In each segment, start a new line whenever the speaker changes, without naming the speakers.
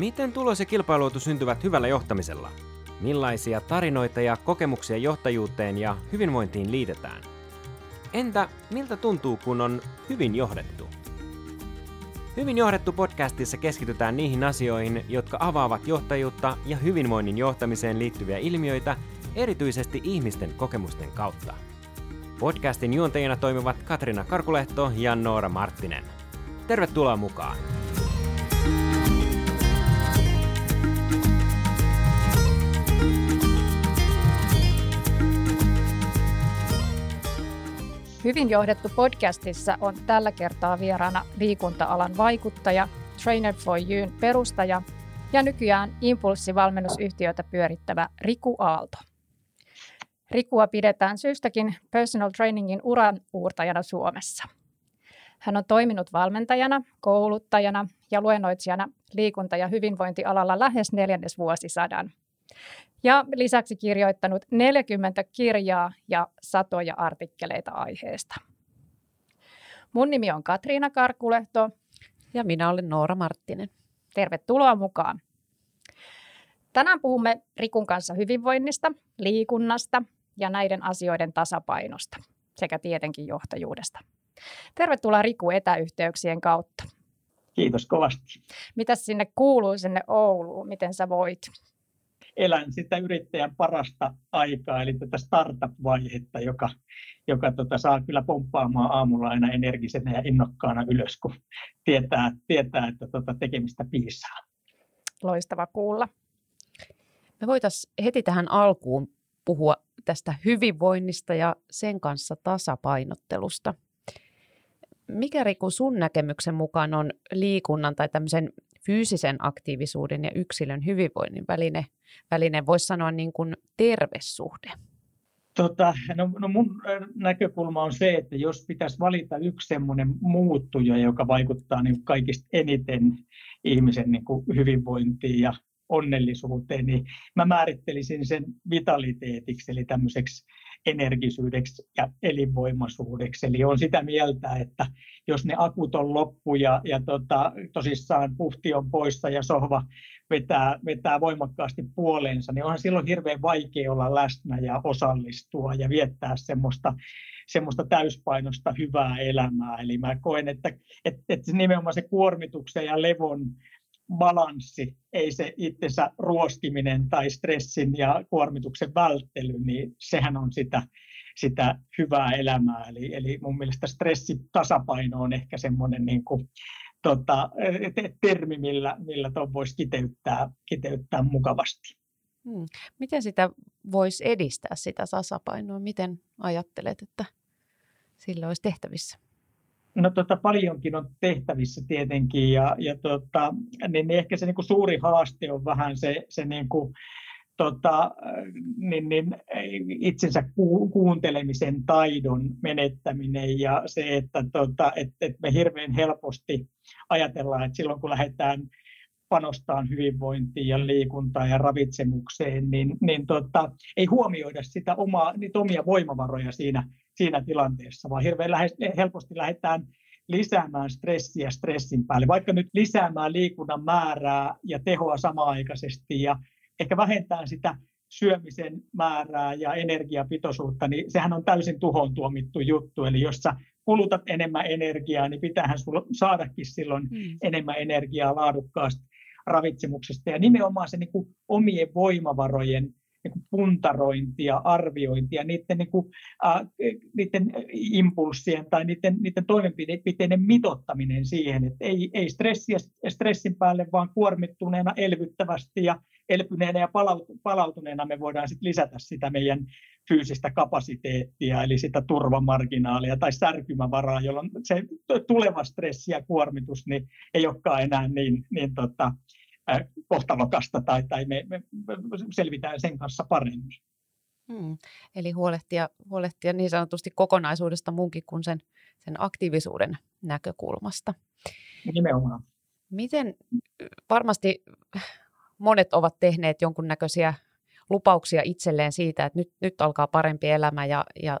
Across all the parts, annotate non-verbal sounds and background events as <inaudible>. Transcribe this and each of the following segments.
Miten tulos ja kilpailuotu syntyvät hyvällä johtamisella? Millaisia tarinoita ja kokemuksia johtajuuteen ja hyvinvointiin liitetään? Entä miltä tuntuu, kun on hyvin johdettu? Hyvin johdettu podcastissa keskitytään niihin asioihin, jotka avaavat johtajuutta ja hyvinvoinnin johtamiseen liittyviä ilmiöitä erityisesti ihmisten kokemusten kautta. Podcastin juontajina toimivat Katrina Karkulehto ja Noora Marttinen. Tervetuloa mukaan!
Hyvin johdettu podcastissa on tällä kertaa vieraana liikunta-alan vaikuttaja, Trainer for You'n perustaja ja nykyään Impulssi-valmennusyhtiötä pyörittävä Riku Aalto. Rikua pidetään syystäkin personal trainingin uran uurtajana Suomessa. Hän on toiminut valmentajana, kouluttajana ja luennoitsijana liikunta- ja hyvinvointialalla lähes neljännesvuosisadan ja lisäksi kirjoittanut 40 kirjaa ja satoja artikkeleita aiheesta. Mun nimi on Katriina Karkulehto.
Ja minä olen Noora Marttinen.
Tervetuloa mukaan. Tänään puhumme Rikun kanssa hyvinvoinnista, liikunnasta ja näiden asioiden tasapainosta sekä tietenkin johtajuudesta. Tervetuloa Riku etäyhteyksien kautta.
Kiitos kovasti.
Mitä sinne kuuluu sinne Ouluun? Miten sä voit?
Elän sitä yrittäjän parasta aikaa, eli tätä startup-vaihetta, joka, joka tota, saa kyllä pomppaamaan aamulla aina energisenä ja innokkaana ylös, kun tietää, tietää että tota, tekemistä piisaa.
Loistava kuulla.
Me voitaisiin heti tähän alkuun puhua tästä hyvinvoinnista ja sen kanssa tasapainottelusta. Mikä Riku sun näkemyksen mukaan on liikunnan tai tämmöisen fyysisen aktiivisuuden ja yksilön hyvinvoinnin väline, väline voisi sanoa niin kuin tervesuhde?
Tota, no, no mun näkökulma on se, että jos pitäisi valita yksi semmoinen muuttuja, joka vaikuttaa niin kaikista eniten ihmisen niin kuin hyvinvointiin ja onnellisuuteen, niin mä määrittelisin sen vitaliteetiksi, eli tämmöiseksi energisyydeksi ja elinvoimaisuudeksi. Eli on sitä mieltä, että jos ne akut on loppu ja, ja tota, tosissaan puhti on poissa ja sohva vetää, vetää voimakkaasti puoleensa, niin onhan silloin hirveän vaikea olla läsnä ja osallistua ja viettää semmoista, semmoista täyspainosta hyvää elämää. Eli mä koen, että, että, että nimenomaan se kuormituksen ja levon balanssi, ei se itsensä ruoskiminen tai stressin ja kuormituksen välttely, niin sehän on sitä, sitä hyvää elämää. Eli, eli mun mielestä stressitasapaino on ehkä semmoinen niin kuin, tota, termi, millä, millä tuon voisi kiteyttää, kiteyttää mukavasti.
Hmm. Miten sitä voisi edistää, sitä tasapainoa? Miten ajattelet, että sillä olisi tehtävissä?
No tota, paljonkin on tehtävissä tietenkin ja, ja tota, niin ehkä se niin kuin suuri haaste on vähän se, se niin kuin, tota, niin, niin, itsensä ku, kuuntelemisen taidon menettäminen ja se, että tota, et, et me hirveän helposti ajatellaan, että silloin kun lähdetään panostaan hyvinvointiin ja liikuntaan ja ravitsemukseen, niin, niin tota, ei huomioida sitä omaa, niitä omia voimavaroja siinä, siinä tilanteessa, vaan hirveän lähe, helposti lähdetään lisäämään stressiä stressin päälle, vaikka nyt lisäämään liikunnan määrää ja tehoa samaaikaisesti ja ehkä vähentää sitä syömisen määrää ja energiapitoisuutta, niin sehän on täysin tuhon tuomittu juttu. Eli jos sä kulutat enemmän energiaa, niin pitäähän sulla saadakin silloin mm. enemmän energiaa laadukkaasta ravitsemuksesta. Ja nimenomaan se niin kuin omien voimavarojen niin kuin puntarointia, arviointia, niiden, niin kuin, äh, niiden impulssien tai niiden, niiden toimenpiteiden mitottaminen siihen, että ei, ei stressiä stressin päälle, vaan kuormittuneena elvyttävästi ja elpyneenä ja palautuneena me voidaan sit lisätä sitä meidän fyysistä kapasiteettia, eli sitä turvamarginaalia tai särkymävaraa, jolloin se tuleva stressi ja kuormitus niin ei olekaan enää niin, niin tota, kohtalokasta tai, tai me, me, me selvitään sen kanssa paremmin.
Hmm. Eli huolehtia, huolehtia niin sanotusti kokonaisuudesta munkin kuin sen, sen aktiivisuuden näkökulmasta.
Nimenomaan.
Miten varmasti monet ovat tehneet jonkunnäköisiä lupauksia itselleen siitä, että nyt, nyt alkaa parempi elämä ja, ja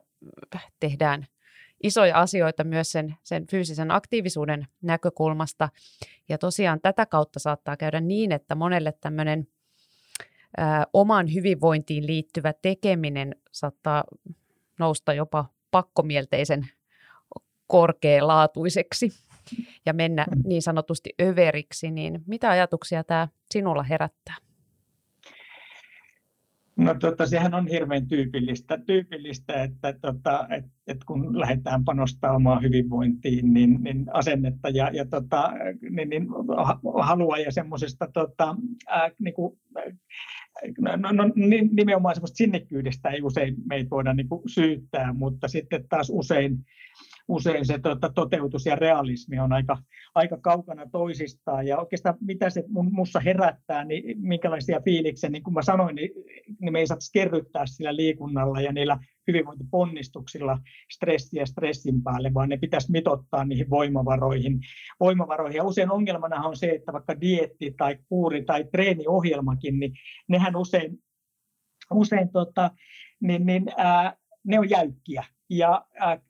tehdään isoja asioita myös sen, sen fyysisen aktiivisuuden näkökulmasta. Ja tosiaan tätä kautta saattaa käydä niin, että monelle tämmöinen oman hyvinvointiin liittyvä tekeminen saattaa nousta jopa pakkomielteisen korkealaatuiseksi ja mennä mm. niin sanotusti överiksi, niin mitä ajatuksia tämä sinulla herättää?
No tota, sehän on hirveän tyypillistä, tyypillistä että tota, et, et kun lähdetään panostamaan omaan hyvinvointiin, niin, niin asennetta ja, ja tota, niin, niin halua ja semmoisesta tota, niin no, no, no, nimenomaan semmoista sinnikkyydestä ei usein meitä voida niin syyttää, mutta sitten taas usein usein se tota, toteutus ja realismi on aika, aika kaukana toisistaan. Ja oikeastaan mitä se minussa herättää, niin minkälaisia fiiliksiä, niin kuin mä sanoin, niin, niin me ei saa kerryttää sillä liikunnalla ja niillä hyvinvointiponnistuksilla stressiä stressin päälle, vaan ne pitäisi mitottaa niihin voimavaroihin. voimavaroihin. Ja usein ongelmana on se, että vaikka dietti tai kuuri tai treeniohjelmakin, niin nehän usein, usein tota, niin, niin, ää, ne on jäykkiä ja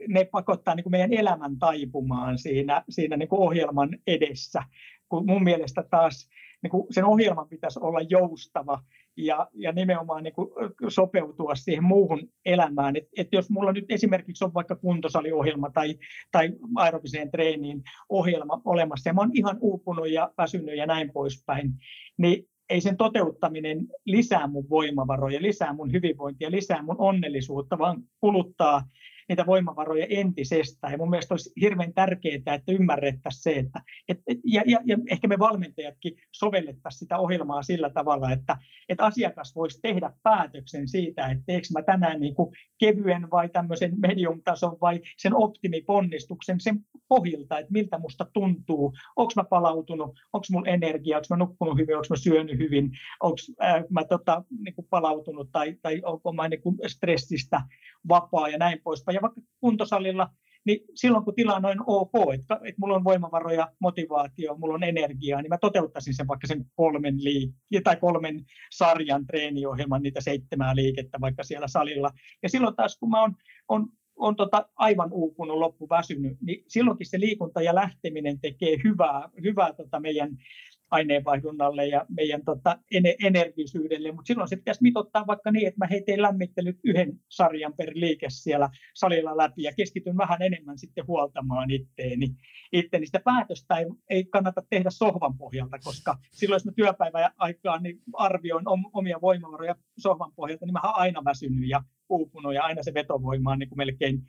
ne pakottaa niin kuin meidän elämän taipumaan siinä, siinä niin kuin ohjelman edessä. Kun mun mielestä taas niin kuin sen ohjelman pitäisi olla joustava ja, ja nimenomaan niin kuin sopeutua siihen muuhun elämään. Et, et jos mulla nyt esimerkiksi on vaikka kuntosaliohjelma tai, tai aerobiseen treeniin ohjelma olemassa ja mä oon ihan uupunut ja väsynyt ja näin poispäin, niin ei sen toteuttaminen lisää mun voimavaroja, lisää mun hyvinvointia, lisää mun onnellisuutta, vaan kuluttaa niitä voimavaroja entisestään. Ja mun mielestä olisi hirveän tärkeää, että ymmärrettäisiin se, että, et, et, ja, ja, ja ehkä me valmentajatkin sovellettaisiin sitä ohjelmaa sillä tavalla, että, että asiakas voisi tehdä päätöksen siitä, että teekö mä tänään niin kuin kevyen vai tämmöisen medium-tason vai sen optimiponnistuksen sen pohjilta, että miltä musta tuntuu, onko mä palautunut, onko mulla energia, onko mä nukkunut hyvin, onko mä syönyt hyvin, onko äh, mä tota, niin kuin palautunut tai, tai onko mä niin kuin stressistä vapaa ja näin poispäin. Ja vaikka kuntosalilla, niin silloin kun tila on noin ok, että, että mulla on voimavaroja, motivaatio, mulla on energiaa, niin mä toteuttaisin sen vaikka sen kolmen, liik- tai kolmen sarjan treeniohjelman, niitä seitsemää liikettä vaikka siellä salilla. Ja silloin taas kun mä oon, on, on tota aivan uupunut, loppuväsynyt, niin silloinkin se liikunta ja lähteminen tekee hyvää, hyvää tota meidän aineenvaihdunnalle ja meidän tota, energisyydelle, mutta silloin se pitäisi mitottaa vaikka niin, että mä heitin lämmittelyt yhden sarjan per liike siellä salilla läpi ja keskityn vähän enemmän sitten huoltamaan itteeni. itteeni. Sitä päätöstä ei, ei kannata tehdä sohvan pohjalta, koska silloin jos mä työpäivän aikaan niin arvioin omia voimavaroja sohvan pohjalta, niin mä oon aina väsynyt ja uupunut ja aina se vetovoima on niin kuin melkein,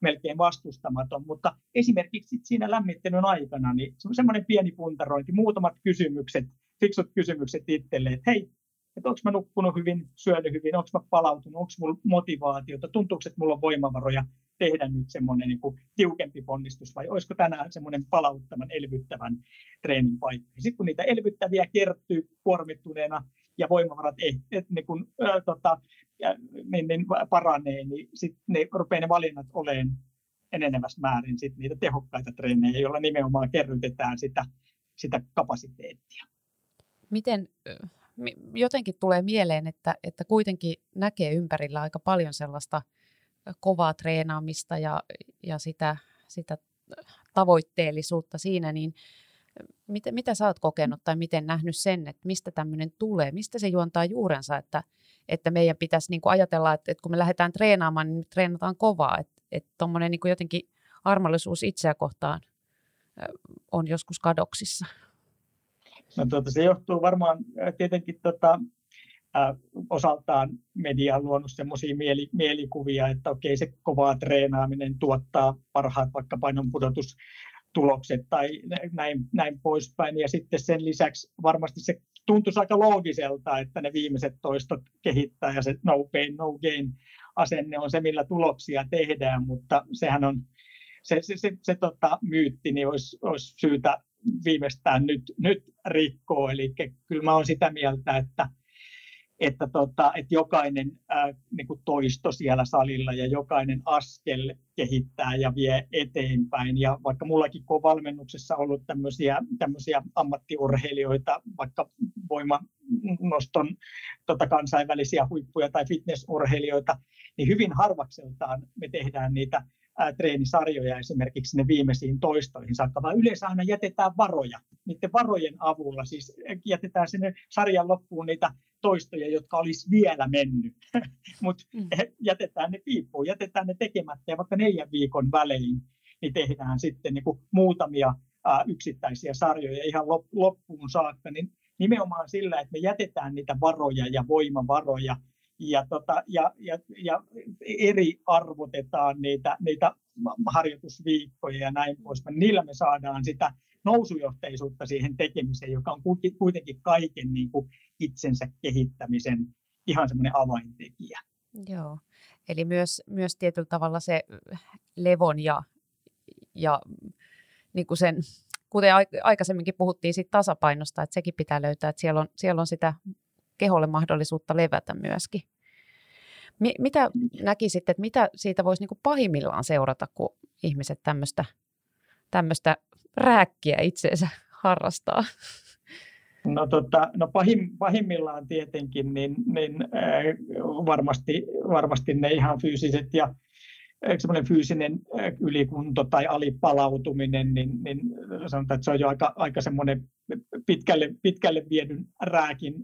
melkein vastustamaton. Mutta esimerkiksi siinä lämmittelyn aikana niin semmoinen pieni puntarointi, muutamat kysymykset, fiksut kysymykset itselle, että hei, että onko mä nukkunut hyvin, syönyt hyvin, onko mä palautunut, onko mulla motivaatiota, tuntuuko, että mulla on voimavaroja tehdä nyt semmoinen niin tiukempi ponnistus vai olisiko tänään semmoinen palauttavan, elvyttävän treenin paikka. Sitten kun niitä elvyttäviä kertyy kuormittuneena ja voimavarat ei, et, niin kun, ä, tota, ja, niin, niin paranee, niin sitten ne rupeaa ne valinnat olemaan enenevässä määrin sit niitä tehokkaita treenejä, joilla nimenomaan kerrytetään sitä, sitä kapasiteettia.
Miten jotenkin tulee mieleen, että, että kuitenkin näkee ympärillä aika paljon sellaista kovaa treenaamista ja, ja sitä, sitä tavoitteellisuutta siinä, niin mitä, mitä sä oot kokenut tai miten nähnyt sen, että mistä tämmöinen tulee, mistä se juontaa juurensa, että, että meidän pitäisi niin kuin ajatella, että, että kun me lähdetään treenaamaan, niin treenataan kovaa, että, että tuommoinen niin jotenkin armollisuus itseä kohtaan on joskus kadoksissa.
No, tuota, se johtuu varmaan tietenkin tota, äh, osaltaan media on luonut semmoisia mieli, mielikuvia, että okei se kovaa treenaaminen tuottaa parhaat vaikka painonpudotus tulokset tai näin, näin poispäin. Ja sitten sen lisäksi varmasti se tuntuisi aika loogiselta, että ne viimeiset toistot kehittää ja se no pain, no gain asenne on se, millä tuloksia tehdään, mutta sehän on se, se, se, se tota, myytti, niin olisi, olisi syytä viimeistään nyt, nyt rikkoa. Eli kyllä mä olen sitä mieltä, että että, tota, että jokainen ää, niin kuin toisto siellä salilla ja jokainen askel kehittää ja vie eteenpäin. Ja vaikka mullakin on valmennuksessa ollut tämmöisiä, tämmöisiä ammattiurheilijoita, vaikka voimanoston tota, kansainvälisiä huippuja tai fitnessurheilijoita, niin hyvin harvakseltaan me tehdään niitä ää, treenisarjoja esimerkiksi ne viimeisiin toistoihin saakka, vaan yleensä aina jätetään varoja. Niiden varojen avulla siis jätetään sinne sarjan loppuun niitä toistoja, jotka olisi vielä mennyt, <laughs> mutta mm. jätetään ne piippuun, jätetään ne tekemättä ja vaikka neljän viikon välein niin tehdään sitten niin kuin muutamia ää, yksittäisiä sarjoja ihan loppuun saakka, niin nimenomaan sillä, että me jätetään niitä varoja ja voimavaroja ja, tota, ja, ja, ja eri arvotetaan niitä, niitä harjoitusviikkoja ja näin pois. Niillä me saadaan sitä nousujohteisuutta siihen tekemiseen, joka on kuitenkin kaiken niin kuin itsensä kehittämisen ihan semmoinen avaintekijä.
Joo, eli myös, myös tietyllä tavalla se levon ja, ja niin kuin sen, kuten aikaisemminkin puhuttiin siitä tasapainosta, että sekin pitää löytää, että siellä on, siellä on sitä keholle mahdollisuutta levätä myöskin. Mitä näkisit, että mitä siitä voisi niin kuin pahimmillaan seurata, kun ihmiset tämmöistä, tämmöistä rääkkiä itseensä harrastaa?
No, tota, no pahim, pahimmillaan tietenkin niin, niin äh, varmasti, varmasti ne ihan fyysiset ja äh, semmoinen fyysinen äh, ylikunto tai alipalautuminen, niin, niin sanotaan, että se on jo aika, aika semmoinen pitkälle, pitkälle viedyn rääkin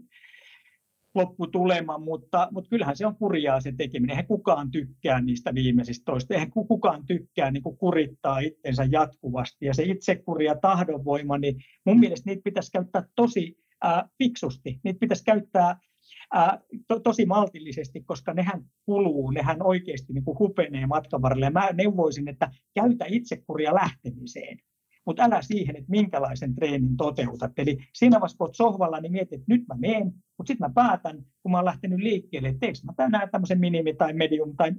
lopputulema, mutta, mutta kyllähän se on kurjaa se tekeminen. Eihän kukaan tykkää niistä viimeisistä toista. Eihän kukaan tykkää niin kuin kurittaa itsensä jatkuvasti. Ja se itsekuri ja tahdonvoima, niin mun mielestä niitä pitäisi käyttää tosi äh, fiksusti. Niitä pitäisi käyttää äh, to, tosi maltillisesti, koska nehän kuluu, nehän oikeasti niin kuin hupenee matkan varrella. Ja mä neuvoisin, että käytä itsekuria lähtemiseen mutta älä siihen, että minkälaisen treenin toteutat. Eli siinä vaiheessa, kun olet sohvalla, niin mietit, että nyt mä menen, mutta sitten mä päätän, kun mä oon lähtenyt liikkeelle, että teekö mä tänään tämmöisen minimi- tai medium- tai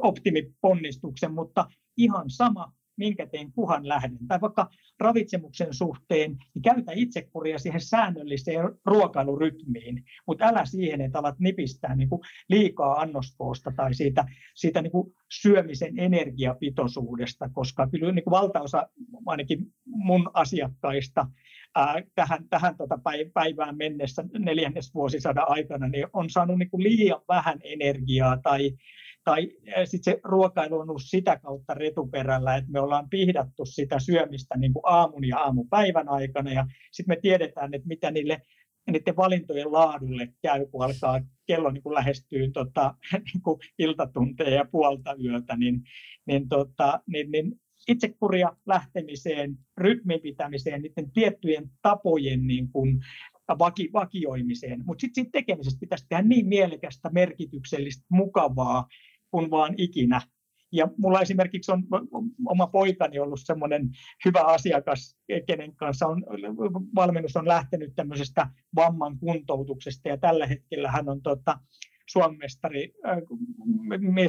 optimiponnistuksen, mutta ihan sama, minkä teen, kuhan lähden. Tai vaikka ravitsemuksen suhteen, niin käytä itsekuria siihen säännölliseen ruokailurytmiin, mutta älä siihen, että alat nipistää niin kuin liikaa annoskoosta tai siitä, siitä niin kuin syömisen energiapitoisuudesta, koska kyllä niin kuin valtaosa ainakin mun asiakkaista ää, tähän, tähän tota päivään mennessä neljännesvuosisadan aikana niin on saanut niin kuin liian vähän energiaa tai tai sitten se ruokailu on ollut sitä kautta retuperällä, että me ollaan pihdattu sitä syömistä niin kuin aamun ja aamupäivän aikana, ja sitten me tiedetään, että mitä niille niiden valintojen laadulle käy, kun alkaa kello niin kuin lähestyy tota, <laughs> niin kuin iltatunteja ja puolta yötä, niin, niin, tota, niin, niin itsekuria lähtemiseen, rytmin pitämiseen, niiden tiettyjen tapojen niin kuin vaki, vakioimiseen. Mutta sitten tekemisestä pitäisi tehdä niin mielekästä, merkityksellistä, mukavaa, kuin vaan ikinä. Ja mulla esimerkiksi on oma poikani ollut semmoinen hyvä asiakas, kenen kanssa on, valmennus on lähtenyt tämmöisestä vamman kuntoutuksesta ja tällä hetkellä hän on tota, Suomen mestari, äh,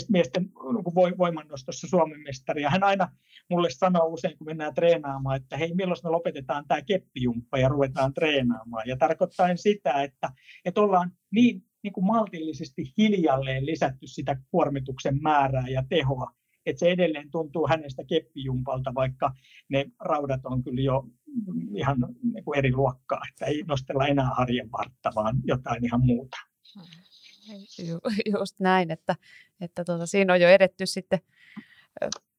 miesten niin voimannostossa Suomen mestari. Ja hän aina mulle sanoo usein, kun mennään treenaamaan, että hei, milloin me lopetetaan tämä keppijumppa ja ruvetaan treenaamaan. Ja tarkoittaa sitä, että, että ollaan niin niin kuin maltillisesti hiljalleen lisätty sitä kuormituksen määrää ja tehoa, että se edelleen tuntuu hänestä keppijumpalta, vaikka ne raudat on kyllä jo ihan niin kuin eri luokkaa, että ei nostella enää harjan vartta, vaan jotain ihan muuta.
Just näin, että, että tuota, siinä on jo edetty sitten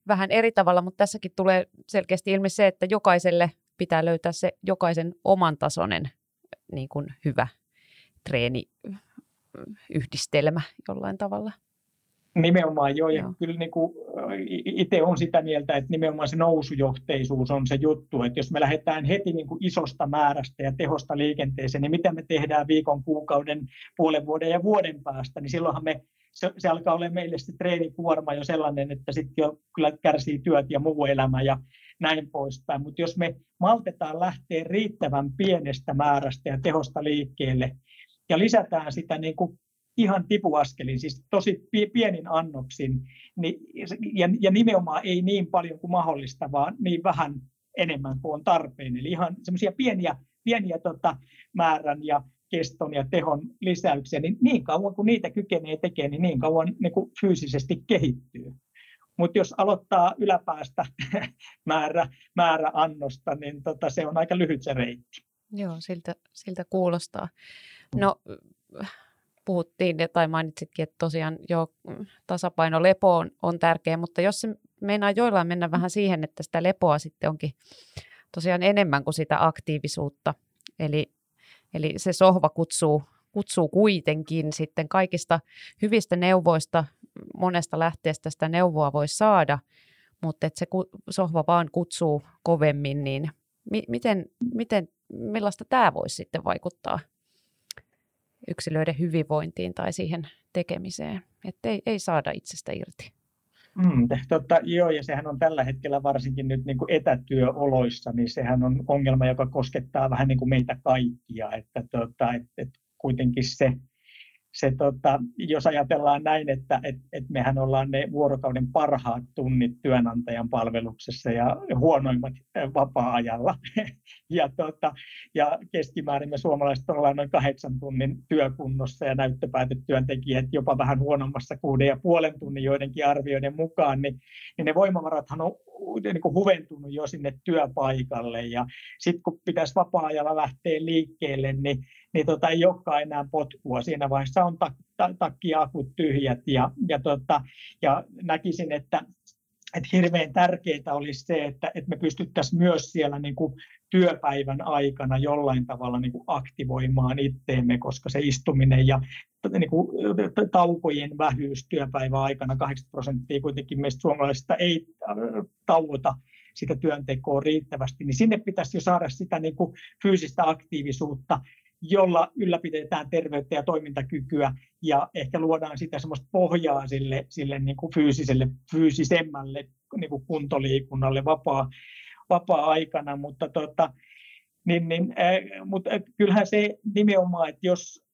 vähän eri tavalla, mutta tässäkin tulee selkeästi ilmi se, että jokaiselle pitää löytää se jokaisen oman tasoinen niin kuin hyvä treeni yhdistelmä jollain tavalla.
Nimenomaan joo, ja joo. kyllä niin kuin, itse on sitä mieltä, että nimenomaan se nousujohteisuus on se juttu, että jos me lähdetään heti niin kuin isosta määrästä ja tehosta liikenteeseen, niin mitä me tehdään viikon, kuukauden, puolen vuoden ja vuoden päästä, niin silloinhan me, se, se alkaa olla meille se treenikuorma jo sellainen, että sitten jo kyllä kärsii työt ja muu elämä ja näin poispäin. Mutta jos me maltetaan lähteä riittävän pienestä määrästä ja tehosta liikkeelle, ja lisätään sitä niin kuin ihan tipuaskelin, siis tosi pienin annoksin, niin, ja, ja nimenomaan ei niin paljon kuin mahdollista, vaan niin vähän enemmän kuin on tarpeen. Eli ihan semmoisia pieniä, pieniä tota, määrän ja keston ja tehon lisäyksiä, niin niin kauan kuin niitä kykenee tekemään, niin niin kauan niin kuin fyysisesti kehittyy. Mutta jos aloittaa yläpäästä <laughs> määrä, määrä annosta, niin tota, se on aika lyhyt se reitti.
Joo, siltä, siltä kuulostaa. No puhuttiin tai mainitsitkin, että tosiaan jo tasapaino lepo on, on tärkeä, mutta jos se meinaa joillain mennä vähän siihen, että sitä lepoa sitten onkin tosiaan enemmän kuin sitä aktiivisuutta. Eli, eli se sohva kutsuu, kutsuu kuitenkin sitten kaikista hyvistä neuvoista, monesta lähteestä sitä neuvoa voi saada, mutta että se sohva vaan kutsuu kovemmin, niin mi- miten, miten, millaista tämä voisi sitten vaikuttaa yksilöiden hyvinvointiin tai siihen tekemiseen, että ei, ei saada itsestä irti.
Mm, totta, joo, ja sehän on tällä hetkellä varsinkin nyt niin kuin etätyöoloissa, niin sehän on ongelma, joka koskettaa vähän niin kuin meitä kaikkia, että, tota, että, että kuitenkin se se, tota, jos ajatellaan näin, että et, et mehän ollaan ne vuorokauden parhaat tunnit työnantajan palveluksessa ja huonoimmat vapaa-ajalla. <laughs> ja, tota, ja keskimäärin me suomalaiset ollaan noin kahdeksan tunnin työkunnossa ja näyttöpäätetyöntekijät jopa vähän huonommassa kuuden ja puolen tunnin joidenkin arvioiden mukaan, niin, niin ne voimavarathan on niin kuin huventunut jo sinne työpaikalle ja sitten kun pitäisi vapaa-ajalla lähteä liikkeelle, niin, niin tota, ei olekaan enää potkua. Siinä vaiheessa on tak, tak, takkiakut tyhjät ja, ja, tota, ja näkisin, että että hirveän tärkeää olisi se, että, että me pystyttäisiin myös siellä niin kuin työpäivän aikana jollain tavalla niin kuin aktivoimaan itteemme, koska se istuminen ja niin kuin, taukojen vähyys työpäivän aikana, 80 prosenttia kuitenkin meistä suomalaisista ei äh, tauota sitä työntekoa riittävästi, niin sinne pitäisi jo saada sitä niin kuin fyysistä aktiivisuutta, jolla ylläpidetään terveyttä ja toimintakykyä ja ehkä luodaan sitä semmoista pohjaa sille, sille niin kuin fyysiselle, fyysisemmälle niin kuin kuntoliikunnalle vapaa, vapaa-aikana, mutta, tota, niin, niin, äh, mutta kyllähän se nimenomaan, että jos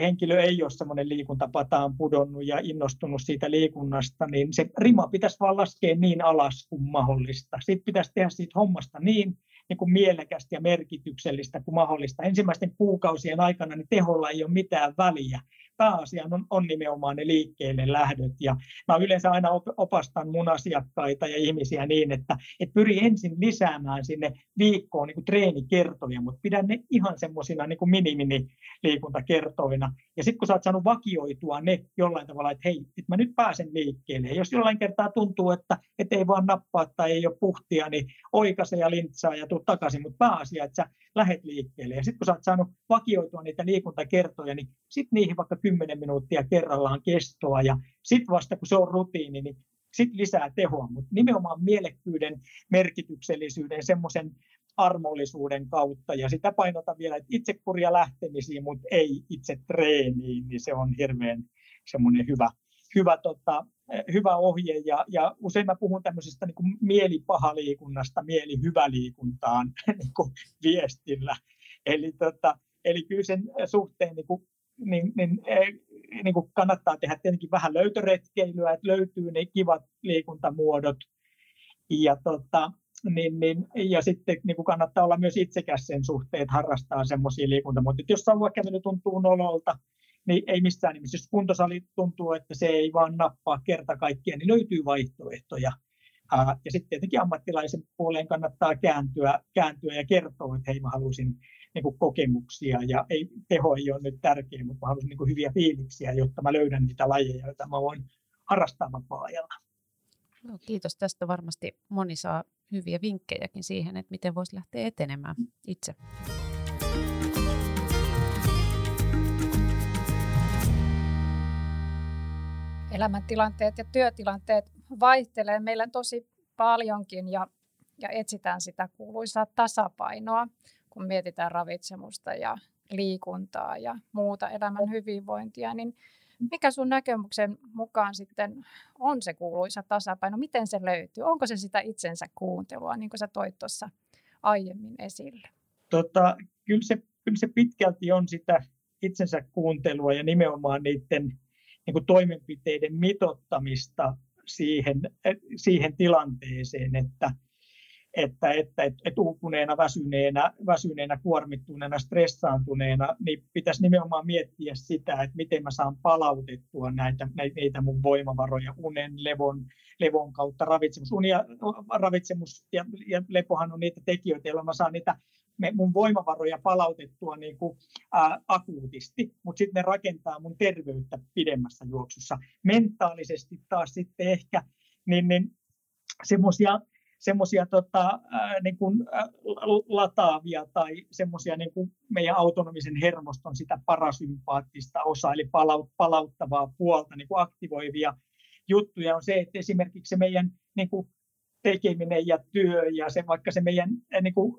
henkilö ei ole semmoinen liikuntapataan pudonnut ja innostunut siitä liikunnasta, niin se rima pitäisi vaan laskea niin alas kuin mahdollista. Sitten pitäisi tehdä siitä hommasta niin niin kuin mielekästä ja merkityksellistä kuin mahdollista. Ensimmäisten kuukausien aikana niin teholla ei ole mitään väliä. Pääasia on, on nimenomaan ne liikkeelle lähdöt. Ja mä yleensä aina opastan mun asiakkaita ja ihmisiä niin, että et pyri ensin lisäämään sinne viikkoon niin kuin treenikertoja, mutta pidän ne ihan semmoisina niin kuin mini-liikuntakertoina. Ja sitten kun sä oot saanut vakioitua ne jollain tavalla, että hei, että mä nyt pääsen liikkeelle. Ja jos jollain kertaa tuntuu, että et ei vaan nappaa tai ei ole puhtia, niin oikaise ja lintsaa ja tuu takaisin. Mutta pääasia, että sä lähet liikkeelle. Ja sitten kun sä oot saanut vakioitua niitä liikuntakertoja, niin sitten niihin vaikka 10 minuuttia kerrallaan kestoa. Ja sitten vasta kun se on rutiini, niin sitten lisää tehoa. Mutta nimenomaan mielekkyyden, merkityksellisyyden, semmoisen armollisuuden kautta. Ja sitä painotan vielä, että itsekuria lähtemisiin, mutta ei itse treeniin, niin se on hirveän semmoinen hyvä, hyvä, tota, hyvä ohje. Ja, ja usein mä puhun tämmöisestä niin mielipahaliikunnasta mielihyväliikuntaan <laughs> niin kuin viestillä. Eli, tota, eli kyllä sen suhteen niin kuin, niin, niin, niin kuin kannattaa tehdä tietenkin vähän löytöretkeilyä, että löytyy ne kivat liikuntamuodot. Ja tota, niin, niin, ja sitten niin kuin kannattaa olla myös itsekäs sen suhteen, että harrastaa semmoisia liikuntamuotoja. Jos sauvakävely tuntuu nololta, niin ei missään nimessä. Jos kuntosali tuntuu, että se ei vaan nappaa kerta kaikkiaan, niin löytyy vaihtoehtoja. ja sitten tietenkin ammattilaisen puoleen kannattaa kääntyä, kääntyä ja kertoa, että hei mä halusin niin kuin kokemuksia ja ei, teho ei ole nyt tärkeä, mutta mä haluaisin niin kuin hyviä fiiliksiä, jotta mä löydän niitä lajeja, joita mä voin harrastaa vapaa-ajalla.
No, kiitos tästä. Varmasti moni saa hyviä vinkkejäkin siihen, että miten voisi lähteä etenemään itse.
Elämäntilanteet ja työtilanteet vaihtelee meillä tosi paljonkin ja, ja etsitään sitä kuuluisaa tasapainoa, kun mietitään ravitsemusta ja liikuntaa ja muuta elämän hyvinvointia, niin mikä sun näkemyksen mukaan sitten on se kuuluisa tasapaino? Miten se löytyy? Onko se sitä itsensä kuuntelua, niin kuin sä toit tuossa aiemmin esille?
Tota, kyllä, se, kyllä se pitkälti on sitä itsensä kuuntelua ja nimenomaan niiden niin kuin toimenpiteiden mitottamista siihen, siihen tilanteeseen, että, että, että, että, että uupuneena, väsyneenä, väsyneenä, kuormittuneena, stressaantuneena, niin pitäisi nimenomaan miettiä sitä, että miten mä saan palautettua näitä, näitä mun voimavaroja unen, levon, levon kautta. Ravitsemus, uni ja, ravitsemus ja, ja lepohan on niitä tekijöitä, joilla mä saan niitä mun voimavaroja palautettua niin kuin, ää, akuutisti, mutta sitten ne rakentaa mun terveyttä pidemmässä juoksussa. Mentaalisesti taas sitten ehkä, niin, niin semmoisia semmoisia tota, niin kuin, lataavia tai semmoisia niin kuin meidän autonomisen hermoston sitä parasympaattista osaa, eli palauttavaa puolta, niin kuin aktivoivia juttuja on se, että esimerkiksi se meidän niin kuin tekeminen ja työ ja se, vaikka se meidän niin kuin,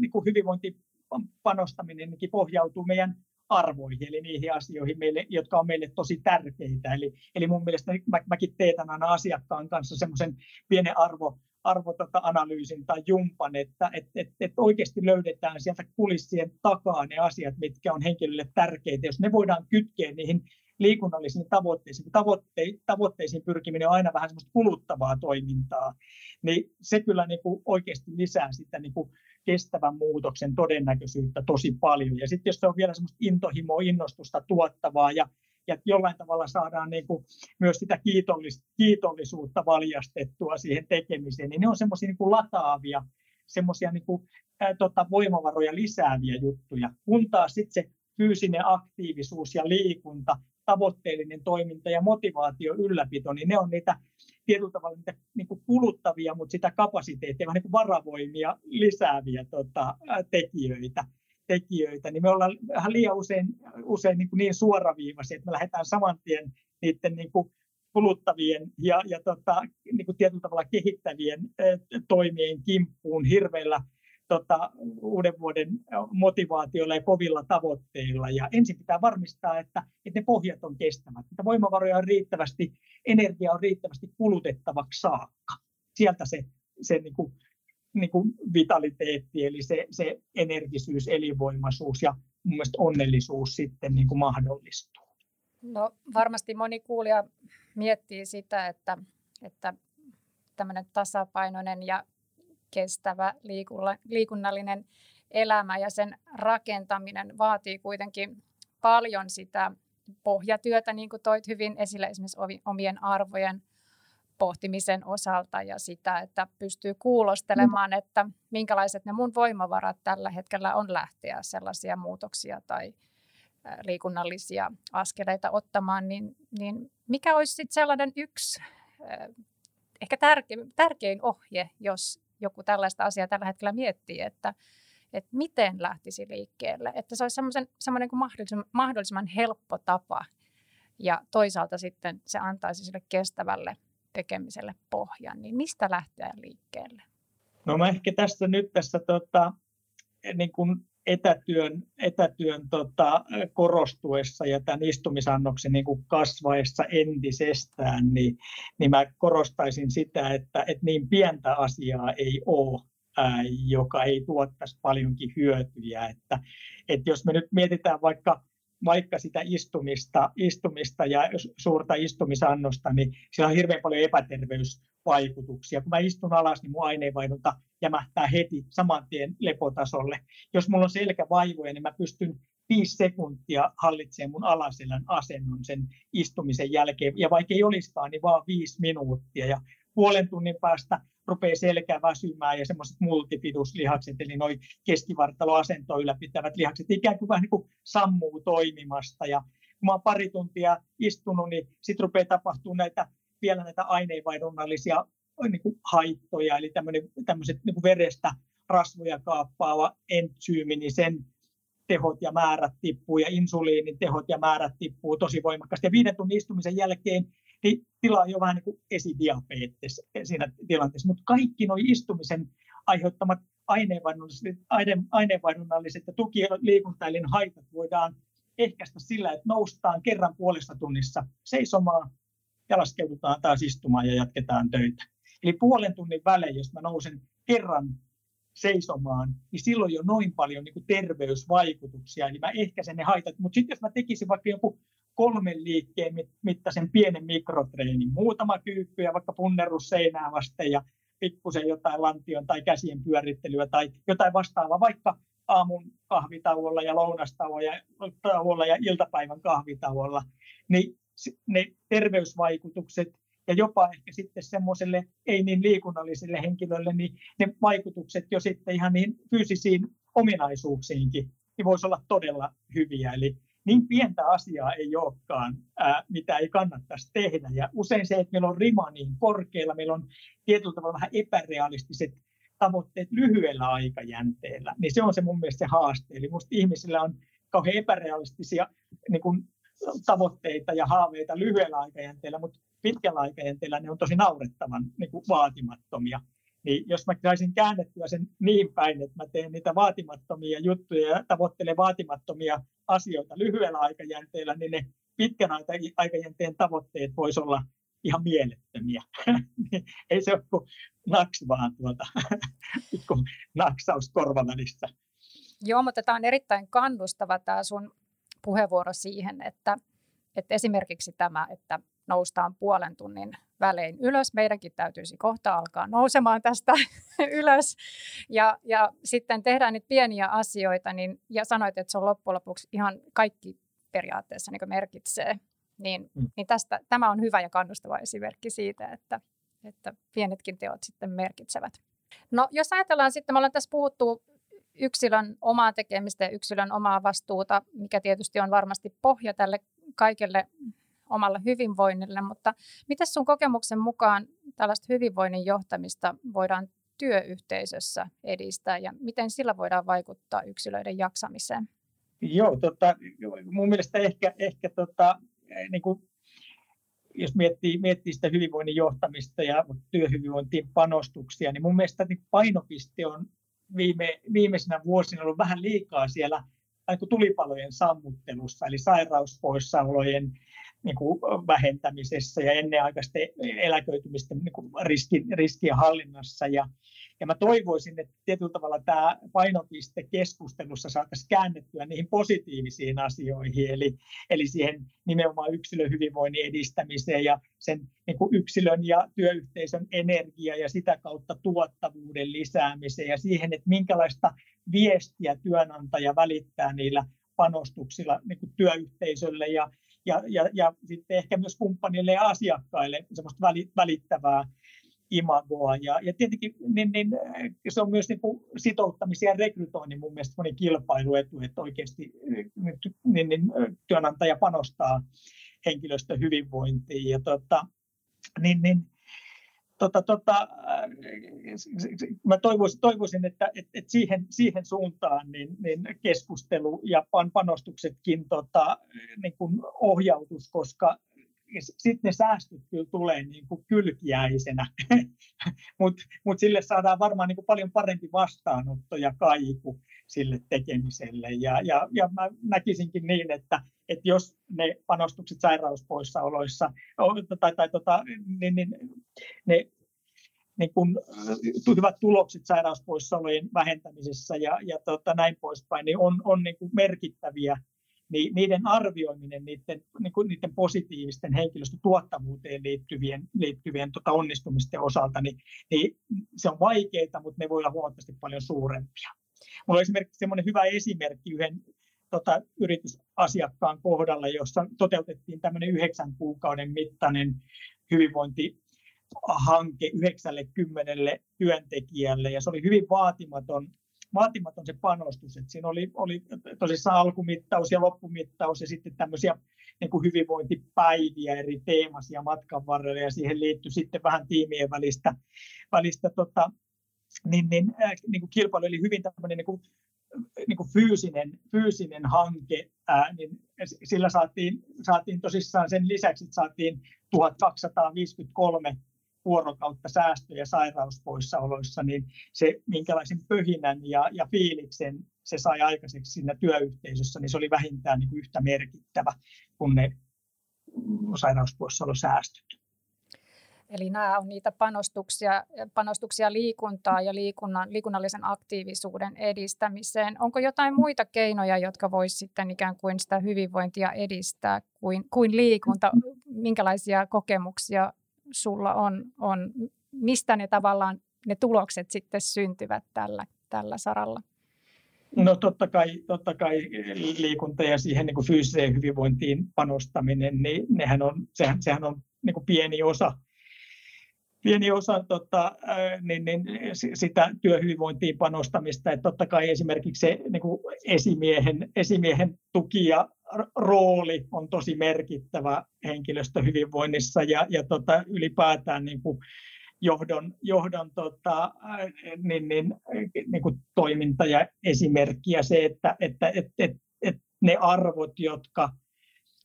niin kuin hyvinvointipanostaminenkin pohjautuu meidän arvoihin, eli niihin asioihin, meille, jotka on meille tosi tärkeitä. Eli, eli mun mielestä mä, mäkin teetän aina asiakkaan kanssa semmoisen pienen arvo, arvo tota analyysin tai jumpan, että et, et, et oikeasti löydetään sieltä kulissien takaa ne asiat, mitkä on henkilölle tärkeitä. Jos ne voidaan kytkeä niihin liikunnallisiin tavoitteisiin, tavoitte, tavoitteisiin pyrkiminen on aina vähän semmoista kuluttavaa toimintaa, niin se kyllä niin kuin oikeasti lisää sitä niin kuin kestävän muutoksen todennäköisyyttä tosi paljon. Ja sitten jos se on vielä semmoista intohimoa, innostusta tuottavaa ja, ja jollain tavalla saadaan niin kuin myös sitä kiitollis, kiitollisuutta valjastettua siihen tekemiseen, niin ne on semmoisia niin lataavia, semmoisia niin kuin, tota, voimavaroja lisääviä juttuja, kun taas sitten se fyysinen aktiivisuus ja liikunta, tavoitteellinen toiminta ja motivaatio ylläpito, niin ne on niitä tietyllä tavalla niitä niin kuin kuluttavia, mutta sitä kapasiteettia, vähän niin kuin varavoimia lisääviä tota, tekijöitä, tekijöitä, niin me ollaan vähän liian usein, usein niin, niin suoraviivaisia, että me lähdetään saman tien niiden niin kuin kuluttavien ja, ja tota, niin kuin tietyllä tavalla kehittävien toimien kimppuun hirveillä tota, uuden vuoden motivaatiolla ja kovilla tavoitteilla. Ja ensin pitää varmistaa, että, että ne pohjat on kestävät, että voimavaroja on riittävästi, energia on riittävästi kulutettavaksi saakka. Sieltä se, se niin kuin, niin kuin vitaliteetti, eli se, se energisyys, elinvoimaisuus ja mun mielestä onnellisuus sitten niin kuin mahdollistuu.
No varmasti moni kuulija miettii sitä, että, että tämmöinen tasapainoinen ja kestävä liikunnallinen elämä ja sen rakentaminen vaatii kuitenkin paljon sitä pohjatyötä, niin kuin toit hyvin esille esimerkiksi omien arvojen pohtimisen osalta ja sitä, että pystyy kuulostelemaan, että minkälaiset ne mun voimavarat tällä hetkellä on lähteä sellaisia muutoksia tai liikunnallisia askeleita ottamaan, niin, niin mikä olisi sitten sellainen yksi ehkä tärkein, tärkein ohje, jos joku tällaista asiaa tällä hetkellä miettii, että, että miten lähtisi liikkeelle. Että se olisi semmoinen kuin mahdollisimman, mahdollisimman helppo tapa ja toisaalta sitten se antaisi sille kestävälle tekemiselle pohjan. Niin mistä lähteä liikkeelle?
No mä ehkä tässä nyt tässä tota, niin kuin etätyön, etätyön tota, korostuessa ja tämän istumisannoksen niin kuin kasvaessa entisestään, niin, niin mä korostaisin sitä, että, että niin pientä asiaa ei ole, ää, joka ei tuottaisi paljonkin hyötyjä. Että, että jos me nyt mietitään vaikka vaikka sitä istumista, istumista ja suurta istumisannosta, niin siellä on hirveän paljon epäterveysvaikutuksia. Kun mä istun alas, niin mun aineenvaihdunta jämähtää heti saman tien lepotasolle. Jos mulla on selkävaivoja, niin mä pystyn viisi sekuntia hallitsemaan mun alaselän asennon sen istumisen jälkeen. Ja vaikka ei olisikaan, niin vaan viisi minuuttia. Ja puolen tunnin päästä rupeaa selkä väsymään ja semmoiset multifiduslihakset, eli noin keskivartaloasento ylläpitävät lihakset ikään kuin vähän niin kuin sammuu toimimasta. Ja kun mä oon pari tuntia istunut, niin sitten rupeaa tapahtumaan näitä, vielä näitä aineenvaihdunnallisia niin kuin haittoja, eli tämmöiset niin kuin verestä rasvoja kaappaava entsyymi, niin sen tehot ja määrät tippuu ja insuliinin tehot ja määrät tippuu tosi voimakkaasti. Ja viiden tunnin istumisen jälkeen niin tila on jo vähän niin kuin esidiabetes siinä tilanteessa. Mutta kaikki nuo istumisen aiheuttamat aineenvaihdunnalliset, ja tukiliikuntailin haitat voidaan ehkäistä sillä, että noustaan kerran puolessa tunnissa seisomaan ja laskeudutaan taas istumaan ja jatketaan töitä. Eli puolen tunnin välein, jos mä nousen kerran seisomaan, niin silloin jo noin paljon niin kuin terveysvaikutuksia, eli mä ehkäisen ne haitat. Mutta sitten jos mä tekisin vaikka joku kolmen liikkeen mittaisen pienen mikrotreenin, muutama kyykky ja vaikka punnerus seinää vasten ja pikkusen jotain lantion tai käsien pyörittelyä tai jotain vastaavaa, vaikka aamun kahvitauolla ja lounastauolla ja iltapäivän kahvitauolla, niin ne terveysvaikutukset ja jopa ehkä sitten semmoiselle ei niin liikunnalliselle henkilölle, niin ne vaikutukset jo sitten ihan niin fyysisiin ominaisuuksiinkin niin voisi olla todella hyviä. Eli, niin pientä asiaa ei olekaan, ää, mitä ei kannattaisi tehdä. Ja usein se, että meillä on rima niin korkealla, meillä on tietyllä tavalla vähän epärealistiset tavoitteet lyhyellä aikajänteellä, niin se on se mun mielestä se haaste. Eli minusta ihmisillä on kauhean epärealistisia niin kuin, tavoitteita ja haaveita lyhyellä aikajänteellä, mutta pitkällä aikajänteellä ne on tosi naurettavan niin kuin vaatimattomia. Niin jos mä saisin käännettyä sen niin päin, että mä teen niitä vaatimattomia juttuja ja tavoittelen vaatimattomia asioita lyhyellä aikajänteellä, niin ne pitkän aikajänteen tavoitteet voisi olla ihan mielettömiä. <laughs> Ei se ole kuin naks vaan tuota, <laughs> kuin naksaus korvavälissä.
Joo, mutta tämä on erittäin kannustava tämä sun puheenvuoro siihen, että, että esimerkiksi tämä, että noustaan puolen tunnin välein ylös. Meidänkin täytyisi kohta alkaa nousemaan tästä <laughs> ylös. Ja, ja sitten tehdään niitä pieniä asioita, niin, ja sanoit, että se on loppujen lopuksi ihan kaikki periaatteessa niin merkitsee. Niin, mm. niin tästä, tämä on hyvä ja kannustava esimerkki siitä, että, että pienetkin teot sitten merkitsevät. No jos ajatellaan sitten, me ollaan tässä puhuttu yksilön omaa tekemistä ja yksilön omaa vastuuta, mikä tietysti on varmasti pohja tälle kaikelle omalle hyvinvoinnille, mutta miten sun kokemuksen mukaan tällaista hyvinvoinnin johtamista voidaan työyhteisössä edistää ja miten sillä voidaan vaikuttaa yksilöiden jaksamiseen?
Joo, tota, mun mielestä ehkä, ehkä tota, niin kuin, jos miettii, miettii sitä hyvinvoinnin johtamista ja työhyvinvointiin panostuksia, niin mun mielestä niin painopiste on viime, viimeisenä vuosina ollut vähän liikaa siellä tulipalojen sammuttelussa, eli sairauspoissaolojen niin kuin vähentämisessä ja ennenaikaisten eläköitymisten niin kuin riski, riskien hallinnassa. Ja, ja mä toivoisin, että tietyllä tavalla tämä painopiste keskustelussa saataisiin käännettyä niihin positiivisiin asioihin, eli, eli siihen nimenomaan yksilön hyvinvoinnin edistämiseen ja sen niin kuin yksilön ja työyhteisön energia ja sitä kautta tuottavuuden lisäämiseen ja siihen, että minkälaista viestiä työnantaja välittää niillä panostuksilla niin kuin työyhteisölle ja, ja, ja, ja sitten ehkä myös kumppanille ja asiakkaille semmoista välittävää imagoa. Ja, ja tietenkin niin, niin, se on myös niin sitouttamisen ja rekrytoinnin mun mielestä kilpailuetu, että oikeasti niin, niin, työnantaja panostaa henkilöstön hyvinvointiin. Ja tota, niin, niin, tota, tota, mä toivoisin, toivoisin että et, et siihen, siihen suuntaan niin, niin keskustelu ja panostuksetkin tota, niin kuin ohjautus, koska sitten ne säästöt kyllä tulee niin kuin kylkiäisenä, <laughs> mutta mut sille saadaan varmaan niin kuin paljon parempi vastaanotto ja kaiku sille tekemiselle. Ja, ja, ja mä näkisinkin niin, että, että jos ne panostukset sairauspoissaoloissa tai, tai tota, niin, niin, ne niin kun, hyvät tulokset sairauspoissaolojen vähentämisessä ja, ja tota, näin poispäin, niin on, on niin kuin merkittäviä niin niiden arvioiminen niiden, niin kuin niiden positiivisten henkilöstötuottavuuteen liittyvien, liittyvien tota onnistumisten osalta, niin, niin se on vaikeaa, mutta ne voi olla huomattavasti paljon suurempia. Mulla on esimerkiksi semmoinen hyvä esimerkki yhden tota, yritysasiakkaan kohdalla, jossa toteutettiin tämmöinen yhdeksän kuukauden mittainen hyvinvointihanke 90 työntekijälle, ja se oli hyvin vaatimaton vaatimaton se panostus. Että siinä oli, oli tosissaan alkumittaus ja loppumittaus ja sitten tämmöisiä niin kuin hyvinvointipäiviä eri teemasia matkan varrella. Ja siihen liittyi sitten vähän tiimien välistä, välistä tota, niin, niin, äh, niin kuin kilpailu. Oli hyvin tämmöinen niin kuin, niin kuin fyysinen, fyysinen hanke, ää, niin sillä saatiin, saatiin tosissaan sen lisäksi, että saatiin 1253 vuorokautta säästöjä sairauspoissaoloissa, niin se minkälaisen pöhinän ja, ja fiiliksen se sai aikaiseksi siinä työyhteisössä, niin se oli vähintään niin kuin yhtä merkittävä kuin ne sairauspoissaolosäästöt.
Eli nämä on niitä panostuksia, panostuksia liikuntaa ja liikunnan, liikunnallisen aktiivisuuden edistämiseen. Onko jotain muita keinoja, jotka voisivat sitten ikään kuin sitä hyvinvointia edistää kuin, kuin liikunta? Minkälaisia kokemuksia sulla on, on, mistä ne tavallaan ne tulokset sitten syntyvät tällä, tällä saralla?
No totta kai, totta kai liikunta ja siihen niin kuin fyysiseen hyvinvointiin panostaminen, niin nehän on, sehän, sehän on niin kuin pieni osa, pieni osa tota, niin, niin, sitä työhyvinvointiin panostamista. Että totta kai esimerkiksi se niin kuin esimiehen, esimiehen tuki ja rooli on tosi merkittävä henkilöstöhyvinvoinnissa ja, ja tota, ylipäätään niin kuin johdon, johdon tota, niin, niin, niin kuin toiminta ja esimerkki ja se, että, että et, et, et ne arvot, jotka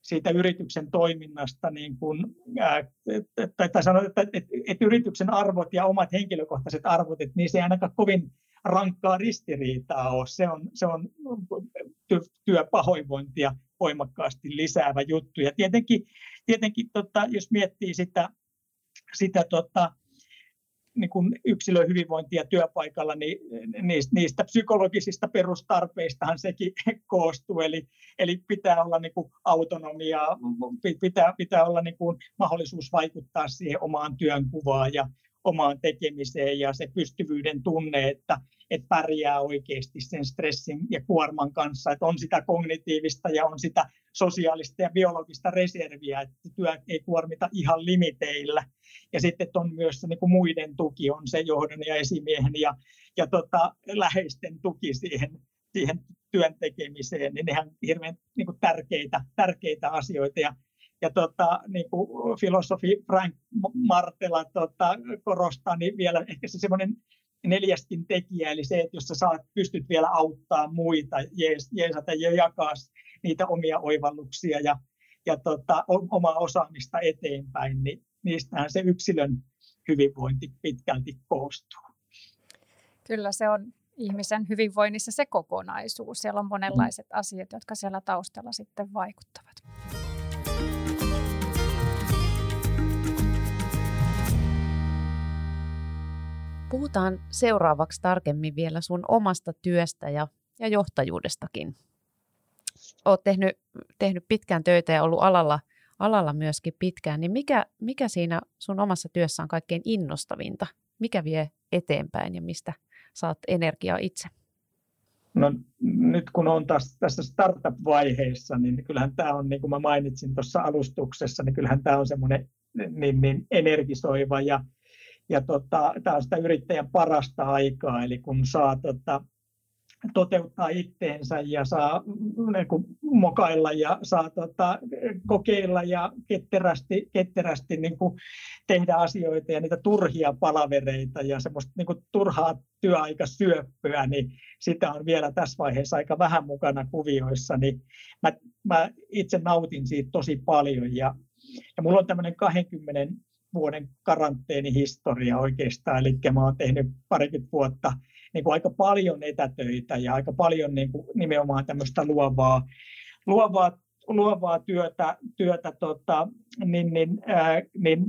siitä yrityksen toiminnasta, niin kuin, tai, sanon, että, että, että yrityksen arvot ja omat henkilökohtaiset arvot, että niin se ei ainakaan kovin rankkaa ristiriitaa ole. Se on, se on työpahoinvointia voimakkaasti lisäävä juttu. Ja tietenkin, tietenkin tota, jos miettii sitä, sitä tota, niin kuin yksilön hyvinvointia työpaikalla, niin niistä, niistä psykologisista perustarpeistahan sekin <laughs> koostuu. Eli, eli pitää olla niin kuin autonomia, pitää, pitää olla niin kuin mahdollisuus vaikuttaa siihen omaan työnkuvaan ja omaan tekemiseen ja se pystyvyyden tunne, että, että pärjää oikeasti sen stressin ja kuorman kanssa, että on sitä kognitiivista ja on sitä sosiaalista ja biologista reserviä, että työ ei kuormita ihan limiteillä. Ja sitten on myös se niin kuin muiden tuki, on se johdon ja esimiehen ja, ja tota, läheisten tuki siihen, siihen työn tekemiseen, niin nehän hirveän niin kuin tärkeitä, tärkeitä asioita. Ja ja tota, niin kuin filosofi Frank Martela tota, korostaa, niin vielä ehkä se semmoinen neljäskin tekijä, eli se, että jos sä saat, pystyt vielä auttaa muita, jees, jeesata ja jakaa niitä omia oivalluksia ja, ja tota, omaa osaamista eteenpäin, niin niistähän se yksilön hyvinvointi pitkälti koostuu.
Kyllä se on ihmisen hyvinvoinnissa se kokonaisuus. Siellä on monenlaiset asiat, jotka siellä taustalla sitten vaikuttavat.
Puhutaan seuraavaksi tarkemmin vielä sun omasta työstä ja, ja johtajuudestakin. Olet tehnyt, tehnyt pitkään töitä ja ollut alalla, alalla myöskin pitkään, niin mikä, mikä siinä sun omassa työssä on kaikkein innostavinta? Mikä vie eteenpäin ja mistä saat energiaa itse?
No nyt kun on taas tässä startup-vaiheessa, niin kyllähän tämä on, niin kuin mä mainitsin tuossa alustuksessa, niin kyllähän tämä on semmoinen niin, niin energisoiva ja ja tota, tämä on sitä yrittäjän parasta aikaa, eli kun saa tota, toteuttaa itteensä ja saa niin kuin, mokailla ja saa tota, kokeilla ja ketterästi, ketterästi niin kuin, tehdä asioita ja niitä turhia palavereita ja semmoista niin kuin, turhaa työaikasyöppöä, niin sitä on vielä tässä vaiheessa aika vähän mukana kuvioissa, niin mä, mä itse nautin siitä tosi paljon ja, ja mulla on tämmöinen 20 vuoden karanteenihistoria oikeastaan, eli mä oon tehnyt parikymmentä vuotta niin kuin aika paljon etätöitä ja aika paljon niin kuin nimenomaan tämmöistä luovaa, luovaa, luovaa työtä, työtä tota, niin, niin, ää, niin,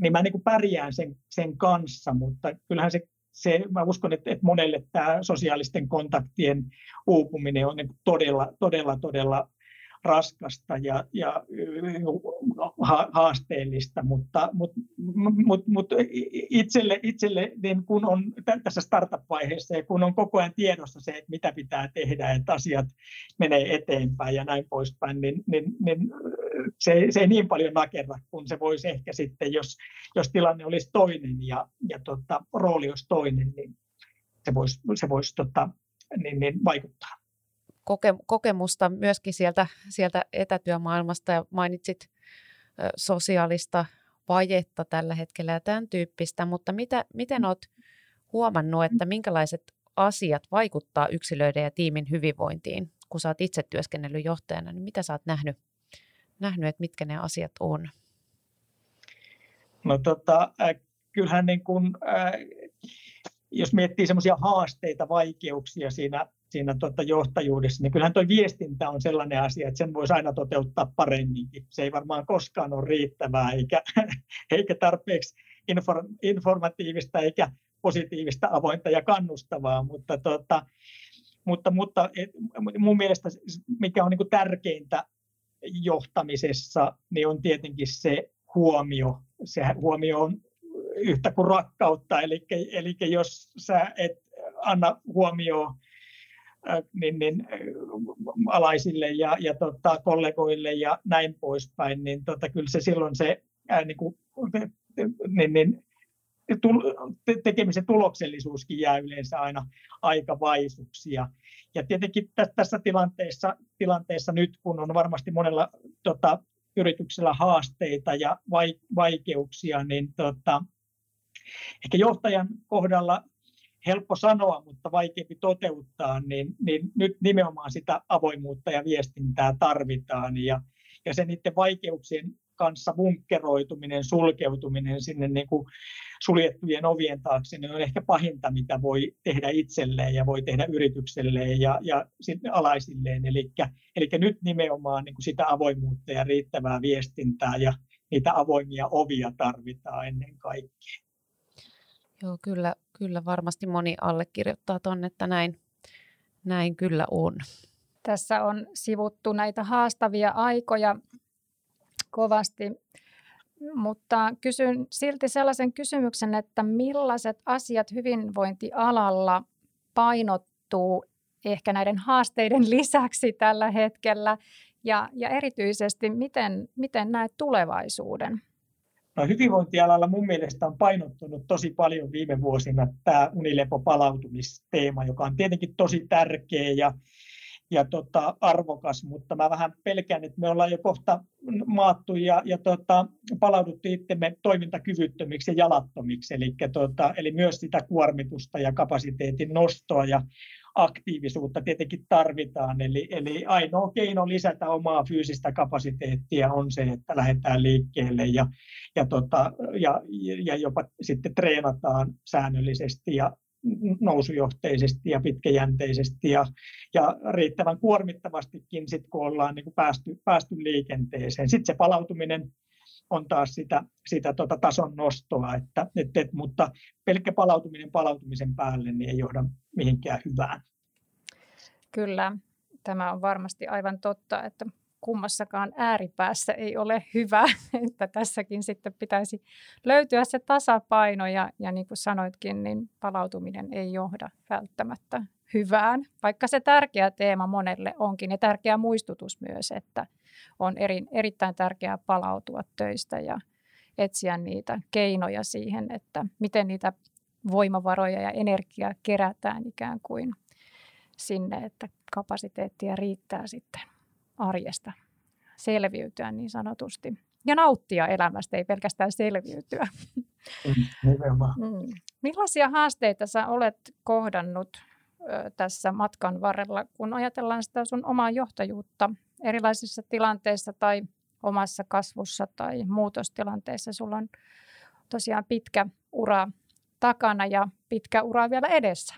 niin mä niin kuin pärjään sen, sen kanssa, mutta kyllähän se se, mä uskon, että, että monelle tämä sosiaalisten kontaktien uupuminen on niin todella, todella, todella raskasta ja, ja haasteellista, mutta, mutta, mutta, mutta itselle, itselle niin kun on tässä startup-vaiheessa ja kun on koko ajan tiedossa se, että mitä pitää tehdä, että asiat menee eteenpäin ja näin poispäin, niin, niin, niin se, se ei niin paljon nakerra kuin se voisi ehkä sitten, jos, jos tilanne olisi toinen ja, ja tota, rooli olisi toinen, niin se voisi, se voisi tota, niin, niin vaikuttaa
koke, kokemusta myöskin sieltä, sieltä etätyömaailmasta ja mainitsit sosiaalista vajetta tällä hetkellä ja tämän tyyppistä, mutta mitä, miten olet huomannut, että minkälaiset asiat vaikuttaa yksilöiden ja tiimin hyvinvointiin, kun sä oot itse työskennellyt johtajana, niin mitä sä oot nähnyt, nähnyt että mitkä ne asiat on?
No tota, äh, kyllähän niin kun, jos miettii semmoisia haasteita, vaikeuksia siinä siinä tuota johtajuudessa, niin kyllähän tuo viestintä on sellainen asia, että sen voisi aina toteuttaa paremminkin. Se ei varmaan koskaan ole riittävää eikä, <laughs> eikä tarpeeksi informatiivista eikä positiivista, avointa ja kannustavaa, mutta, tuota, mutta, mutta et, mun mielestä mikä on niin tärkeintä johtamisessa, niin on tietenkin se huomio. Se huomio on yhtä kuin rakkautta, eli, eli jos sä et anna huomioon niin, niin, alaisille ja, ja tota, kollegoille ja näin poispäin, niin tota, kyllä se silloin se ää, niin kuin, niin, niin, tekemisen tuloksellisuuskin jää yleensä aina aika vaisuksi. Ja, ja tietenkin tässä tilanteessa, tilanteessa nyt, kun on varmasti monella tota, yrityksellä haasteita ja vaikeuksia, niin tota, ehkä johtajan kohdalla helppo sanoa, mutta vaikeampi toteuttaa, niin, niin nyt nimenomaan sitä avoimuutta ja viestintää tarvitaan. Ja, ja se niiden vaikeuksien kanssa bunkkeroituminen, sulkeutuminen sinne niin kuin suljettujen ovien taakse, niin on ehkä pahinta, mitä voi tehdä itselleen ja voi tehdä yritykselleen ja, ja alaisilleen. Eli, nyt nimenomaan niin kuin sitä avoimuutta ja riittävää viestintää ja niitä avoimia ovia tarvitaan ennen kaikkea.
Joo, kyllä, kyllä varmasti moni allekirjoittaa tuonne, että näin, näin kyllä on.
Tässä on sivuttu näitä haastavia aikoja kovasti, mutta kysyn silti sellaisen kysymyksen, että millaiset asiat hyvinvointialalla painottuu ehkä näiden haasteiden lisäksi tällä hetkellä ja, ja erityisesti miten, miten näet tulevaisuuden?
No, hyvinvointialalla mun mielestä on painottunut tosi paljon viime vuosina tämä unilepo-palautumisteema, joka on tietenkin tosi tärkeä ja, ja tota, arvokas, mutta mä vähän pelkään, että me ollaan jo kohta maattu ja, ja tota, palauduttu itsemme toimintakyvyttömiksi ja jalattomiksi, eli, tota, eli myös sitä kuormitusta ja kapasiteetin nostoa ja aktiivisuutta tietenkin tarvitaan. Eli, eli ainoa keino lisätä omaa fyysistä kapasiteettia on se, että lähdetään liikkeelle ja, ja, tota, ja, ja jopa sitten treenataan säännöllisesti ja nousujohteisesti ja pitkäjänteisesti ja, ja riittävän kuormittavastikin, sit, kun ollaan niin kuin päästy, päästy liikenteeseen. Sitten se palautuminen on taas sitä, sitä tota tason nostoa, että, et, et, mutta pelkkä palautuminen palautumisen päälle niin ei johda mihinkään hyvään.
Kyllä, tämä on varmasti aivan totta, että kummassakaan ääripäässä ei ole hyvä, <laughs> että tässäkin sitten pitäisi löytyä se tasapaino ja, ja niin kuin sanoitkin, niin palautuminen ei johda välttämättä hyvään, vaikka se tärkeä teema monelle onkin ja tärkeä muistutus myös, että on eri, erittäin tärkeää palautua töistä ja etsiä niitä keinoja siihen, että miten niitä voimavaroja ja energiaa kerätään ikään kuin sinne, että kapasiteettia riittää sitten arjesta selviytyä niin sanotusti. Ja nauttia elämästä, ei pelkästään selviytyä.
Mm,
mm. Millaisia haasteita sä olet kohdannut tässä matkan varrella, kun ajatellaan sitä sun omaa johtajuutta erilaisissa tilanteissa tai omassa kasvussa tai muutostilanteissa? Sulla on tosiaan pitkä ura takana ja pitkä ura vielä edessä.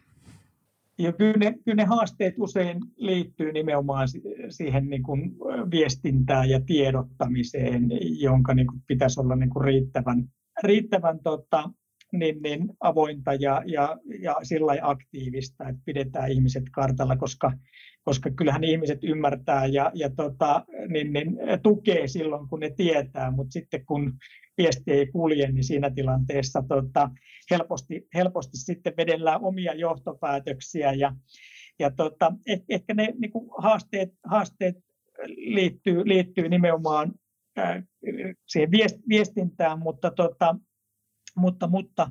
Ja kyllä ne, kyllä ne haasteet usein liittyy nimenomaan siihen niin kuin viestintään ja tiedottamiseen, jonka niin kuin pitäisi olla niin kuin riittävän, riittävän tota, niin, niin avointa ja, ja, ja sillä aktiivista, että pidetään ihmiset kartalla, koska, koska kyllähän ihmiset ymmärtää ja, ja tota, niin, niin, tukee silloin, kun ne tietää, mutta sitten kun viesti ei kulje, niin siinä tilanteessa tota, helposti, helposti sitten vedellään omia johtopäätöksiä ja, ja tota, eh, ehkä ne niin kuin haasteet, haasteet liittyy, liittyy nimenomaan äh, siihen viestintään, mutta, tota, mutta, mutta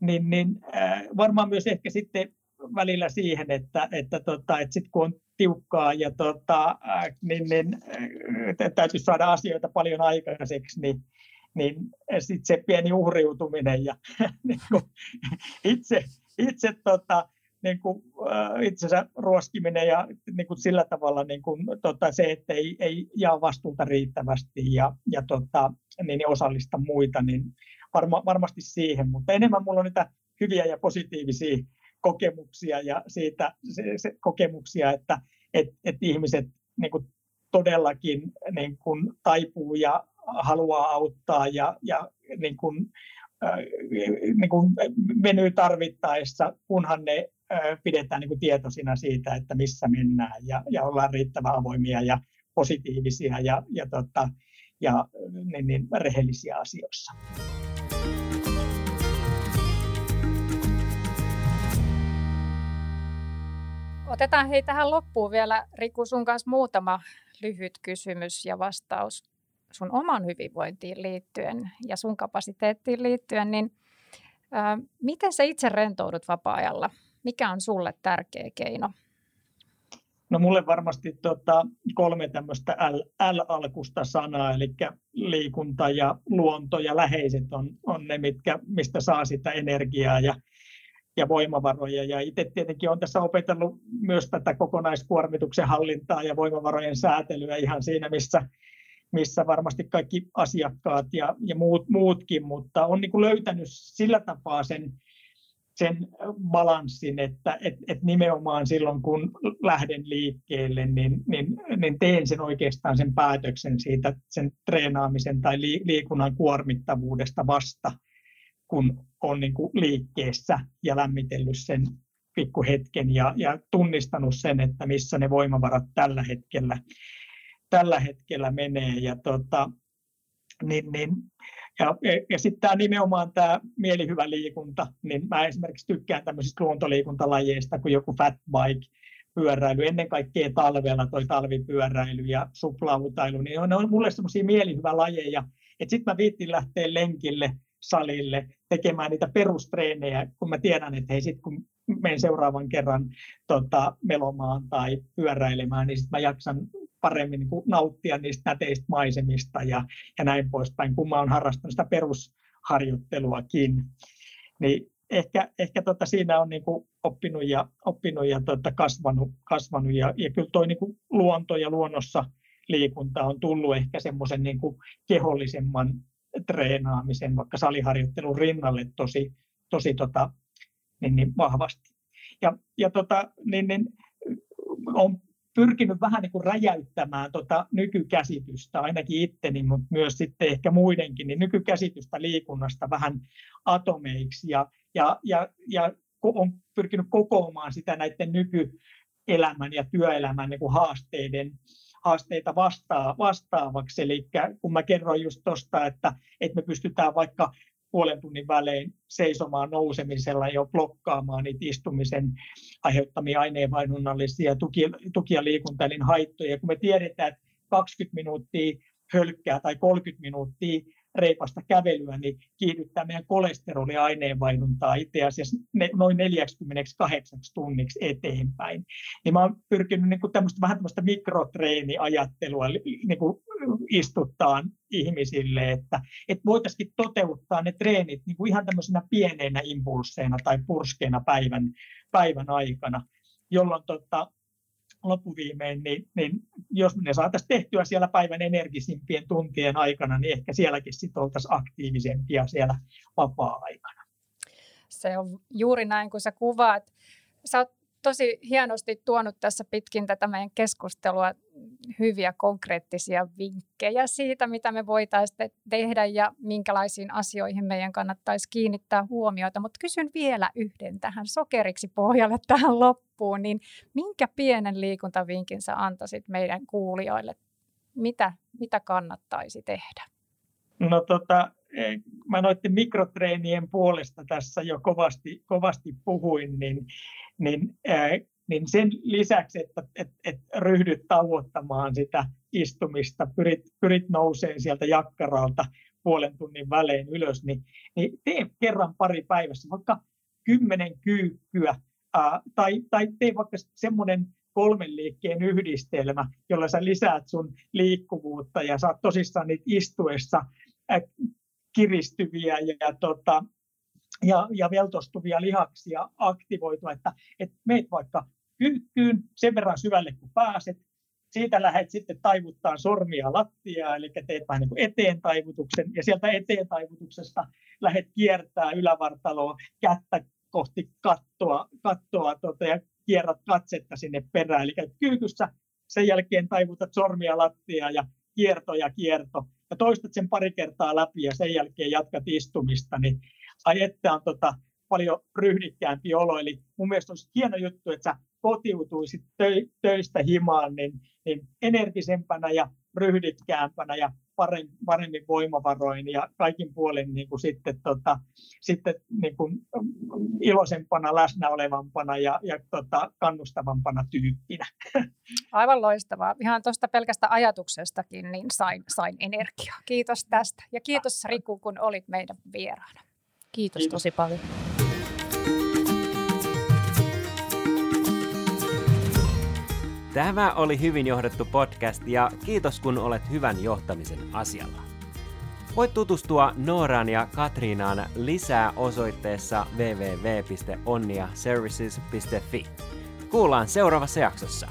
niin, niin, äh, varmaan myös ehkä sitten välillä siihen, että, että, tota, että sit kun on tiukkaa ja tota, äh, niin, niin, äh, täytyy saada asioita paljon aikaiseksi, niin, niin sitten se pieni uhriutuminen ja <laughs> niin kuin itse, itse tota, niin kuin, äh, itsensä ruoskiminen ja niin kuin sillä tavalla niin kuin, tota, se, että ei, ei jaa vastuuta riittävästi ja, ja tota, niin, niin osallista muita, niin varma, varmasti siihen, mutta enemmän mulla on niitä hyviä ja positiivisia kokemuksia ja siitä se, se, kokemuksia, että et, et ihmiset niin kuin todellakin niin kuin taipuu ja haluaa auttaa ja, ja niin kuin, äh, niin kuin venyy tarvittaessa, kunhan ne pidetään niin kuin tietoisina siitä, että missä mennään ja, ja ollaan riittävän avoimia ja positiivisia ja, ja, tota, ja niin, niin, rehellisiä asioissa.
Otetaan hei tähän loppuun vielä Riku sun kanssa muutama lyhyt kysymys ja vastaus sun oman hyvinvointiin liittyen ja sun kapasiteettiin liittyen, niin miten sä itse rentoudut vapaa-ajalla? Mikä on sulle tärkeä keino?
No mulle varmasti tota, kolme tämmöistä L, L-alkusta sanaa, eli liikunta ja luonto ja läheiset on, on ne, mitkä, mistä saa sitä energiaa ja, ja voimavaroja. Ja itse tietenkin olen tässä opetellut myös tätä kokonaiskuormituksen hallintaa ja voimavarojen säätelyä ihan siinä, missä, missä varmasti kaikki asiakkaat ja, ja muut, muutkin, mutta on niin löytänyt sillä tapaa sen sen balanssin, että et, et nimenomaan silloin kun lähden liikkeelle, niin, niin, niin teen sen oikeastaan sen päätöksen siitä sen treenaamisen tai liikunnan kuormittavuudesta vasta, kun on niin kuin liikkeessä ja lämmitellyt sen pikkuhetken ja, ja tunnistanut sen, että missä ne voimavarat tällä hetkellä, tällä hetkellä menee. Ja tota, niin, niin. Ja, ja sitten tämä nimenomaan tämä mielihyvä liikunta, niin mä esimerkiksi tykkään tämmöisistä luontoliikuntalajeista kuin joku fat bike, pyöräily, ennen kaikkea talvella toi talvipyöräily ja suplautailu, niin ne on mulle semmoisia mielihyvälajeja, että sitten mä viittin lähteä lenkille, salille, tekemään niitä perustreenejä, kun mä tiedän, että hei sit kun menen seuraavan kerran tota, melomaan tai pyöräilemään, niin sitten mä jaksan paremmin niin nauttia niistä näteistä maisemista ja, ja näin poispäin, kun mä oon harrastanut sitä perusharjoitteluakin. Niin ehkä, ehkä tota siinä on niin oppinut ja, oppinut ja tota kasvanut, kasvanut ja, ja kyllä tuo niin luonto ja luonnossa liikunta on tullut ehkä semmoisen niin kehollisemman treenaamisen, vaikka saliharjoittelun rinnalle tosi, tosi tota, niin, niin vahvasti. Ja, ja tota, niin, niin, on pyrkinyt vähän niin kuin räjäyttämään tota nykykäsitystä, ainakin itteni, mutta myös sitten ehkä muidenkin, niin nykykäsitystä liikunnasta vähän atomeiksi ja, ja, ja, ja on pyrkinyt kokoamaan sitä näiden nykyelämän ja työelämän niin kuin haasteiden, haasteita vastaa, vastaavaksi. Eli kun mä kerroin just tuosta, että, että me pystytään vaikka puolen tunnin välein seisomaan nousemisella jo blokkaamaan niitä istumisen aiheuttamia aineenvainnonnallisia tuki, tuki- ja liikuntaelin haittoja. Kun me tiedetään, että 20 minuuttia hölkkää tai 30 minuuttia reipasta kävelyä, niin kiihdyttää meidän kolesteroliaineenvaihduntaa itse asiassa noin 48 tunniksi eteenpäin. Niin mä oon pyrkinyt niin kuin tämmöistä, vähän tämmöistä mikrotreeniajattelua niin kuin istuttaa ihmisille, että, että voitaisiin toteuttaa ne treenit niin kuin ihan tämmöisenä pieneinä impulseina tai purskeina päivän, päivän aikana, jolloin tota, loppuviimein, niin, niin jos ne saataisiin tehtyä siellä päivän energisimpien tuntien aikana, niin ehkä sielläkin sitten oltaisiin aktiivisempia siellä vapaa-aikana.
Se on juuri näin, kun sä kuvaat. Sä oot tosi hienosti tuonut tässä pitkin tätä meidän keskustelua hyviä konkreettisia vinkkejä siitä, mitä me voitaisiin tehdä ja minkälaisiin asioihin meidän kannattaisi kiinnittää huomiota. Mutta kysyn vielä yhden tähän sokeriksi pohjalle <laughs> tähän loppuun, niin minkä pienen liikuntavinkin sä antaisit meidän kuulijoille? Mitä, mitä kannattaisi tehdä?
No tota, mä noiden mikrotreenien puolesta tässä jo kovasti, kovasti puhuin, niin, niin niin sen lisäksi, että, että, että ryhdyt tauottamaan sitä istumista, pyrit, pyrit nouseen sieltä jakkaralta puolen tunnin välein ylös, niin, niin tee kerran pari päivässä, vaikka kymmenen kyykkyä, ää, tai, tai tee vaikka semmoinen kolmen liikkeen yhdistelmä, jolla sä lisäät sun liikkuvuutta ja saat tosissaan niitä istuessa kiristyviä ja, tota, ja, ja veltostuvia lihaksia aktivoitua, että, että meet vaikka kyykkyyn sen verran syvälle kuin pääset. Siitä lähdet sitten taivuttaa sormia lattiaa, eli teet vähän niin kuin eteen taivutuksen, ja sieltä eteen taivutuksesta lähdet kiertää ylävartaloa kättä kohti kattoa, kattoa tuota, ja kierrät katsetta sinne perään. Eli kyykyssä, sen jälkeen taivutat sormia lattiaa ja kierto ja kierto, ja toistat sen pari kertaa läpi ja sen jälkeen jatkat istumista, niin ai että on tota, paljon ryhdikkäämpi olo. Eli mun mielestä olisi hieno juttu, että sä kotiutuisit töistä himaan niin, niin energisempänä ja ryhdikkäämpänä ja paremmin voimavaroin ja kaikin puolin niin kuin sitten, tota, sitten niin kuin iloisempana, läsnä olevampana ja, ja tota, kannustavampana tyyppinä. <laughs>
Aivan loistavaa. Ihan tuosta pelkästä ajatuksestakin niin sain, sain energiaa. Kiitos tästä ja kiitos Riku, kun olit meidän vieraana.
Kiitos, Kiitos. tosi paljon.
Tämä oli hyvin johdettu podcast ja kiitos kun olet hyvän johtamisen asialla. Voit tutustua Nooraan ja Katriinaan lisää osoitteessa www.onniaservices.fi. Kuullaan seuraavassa jaksossa.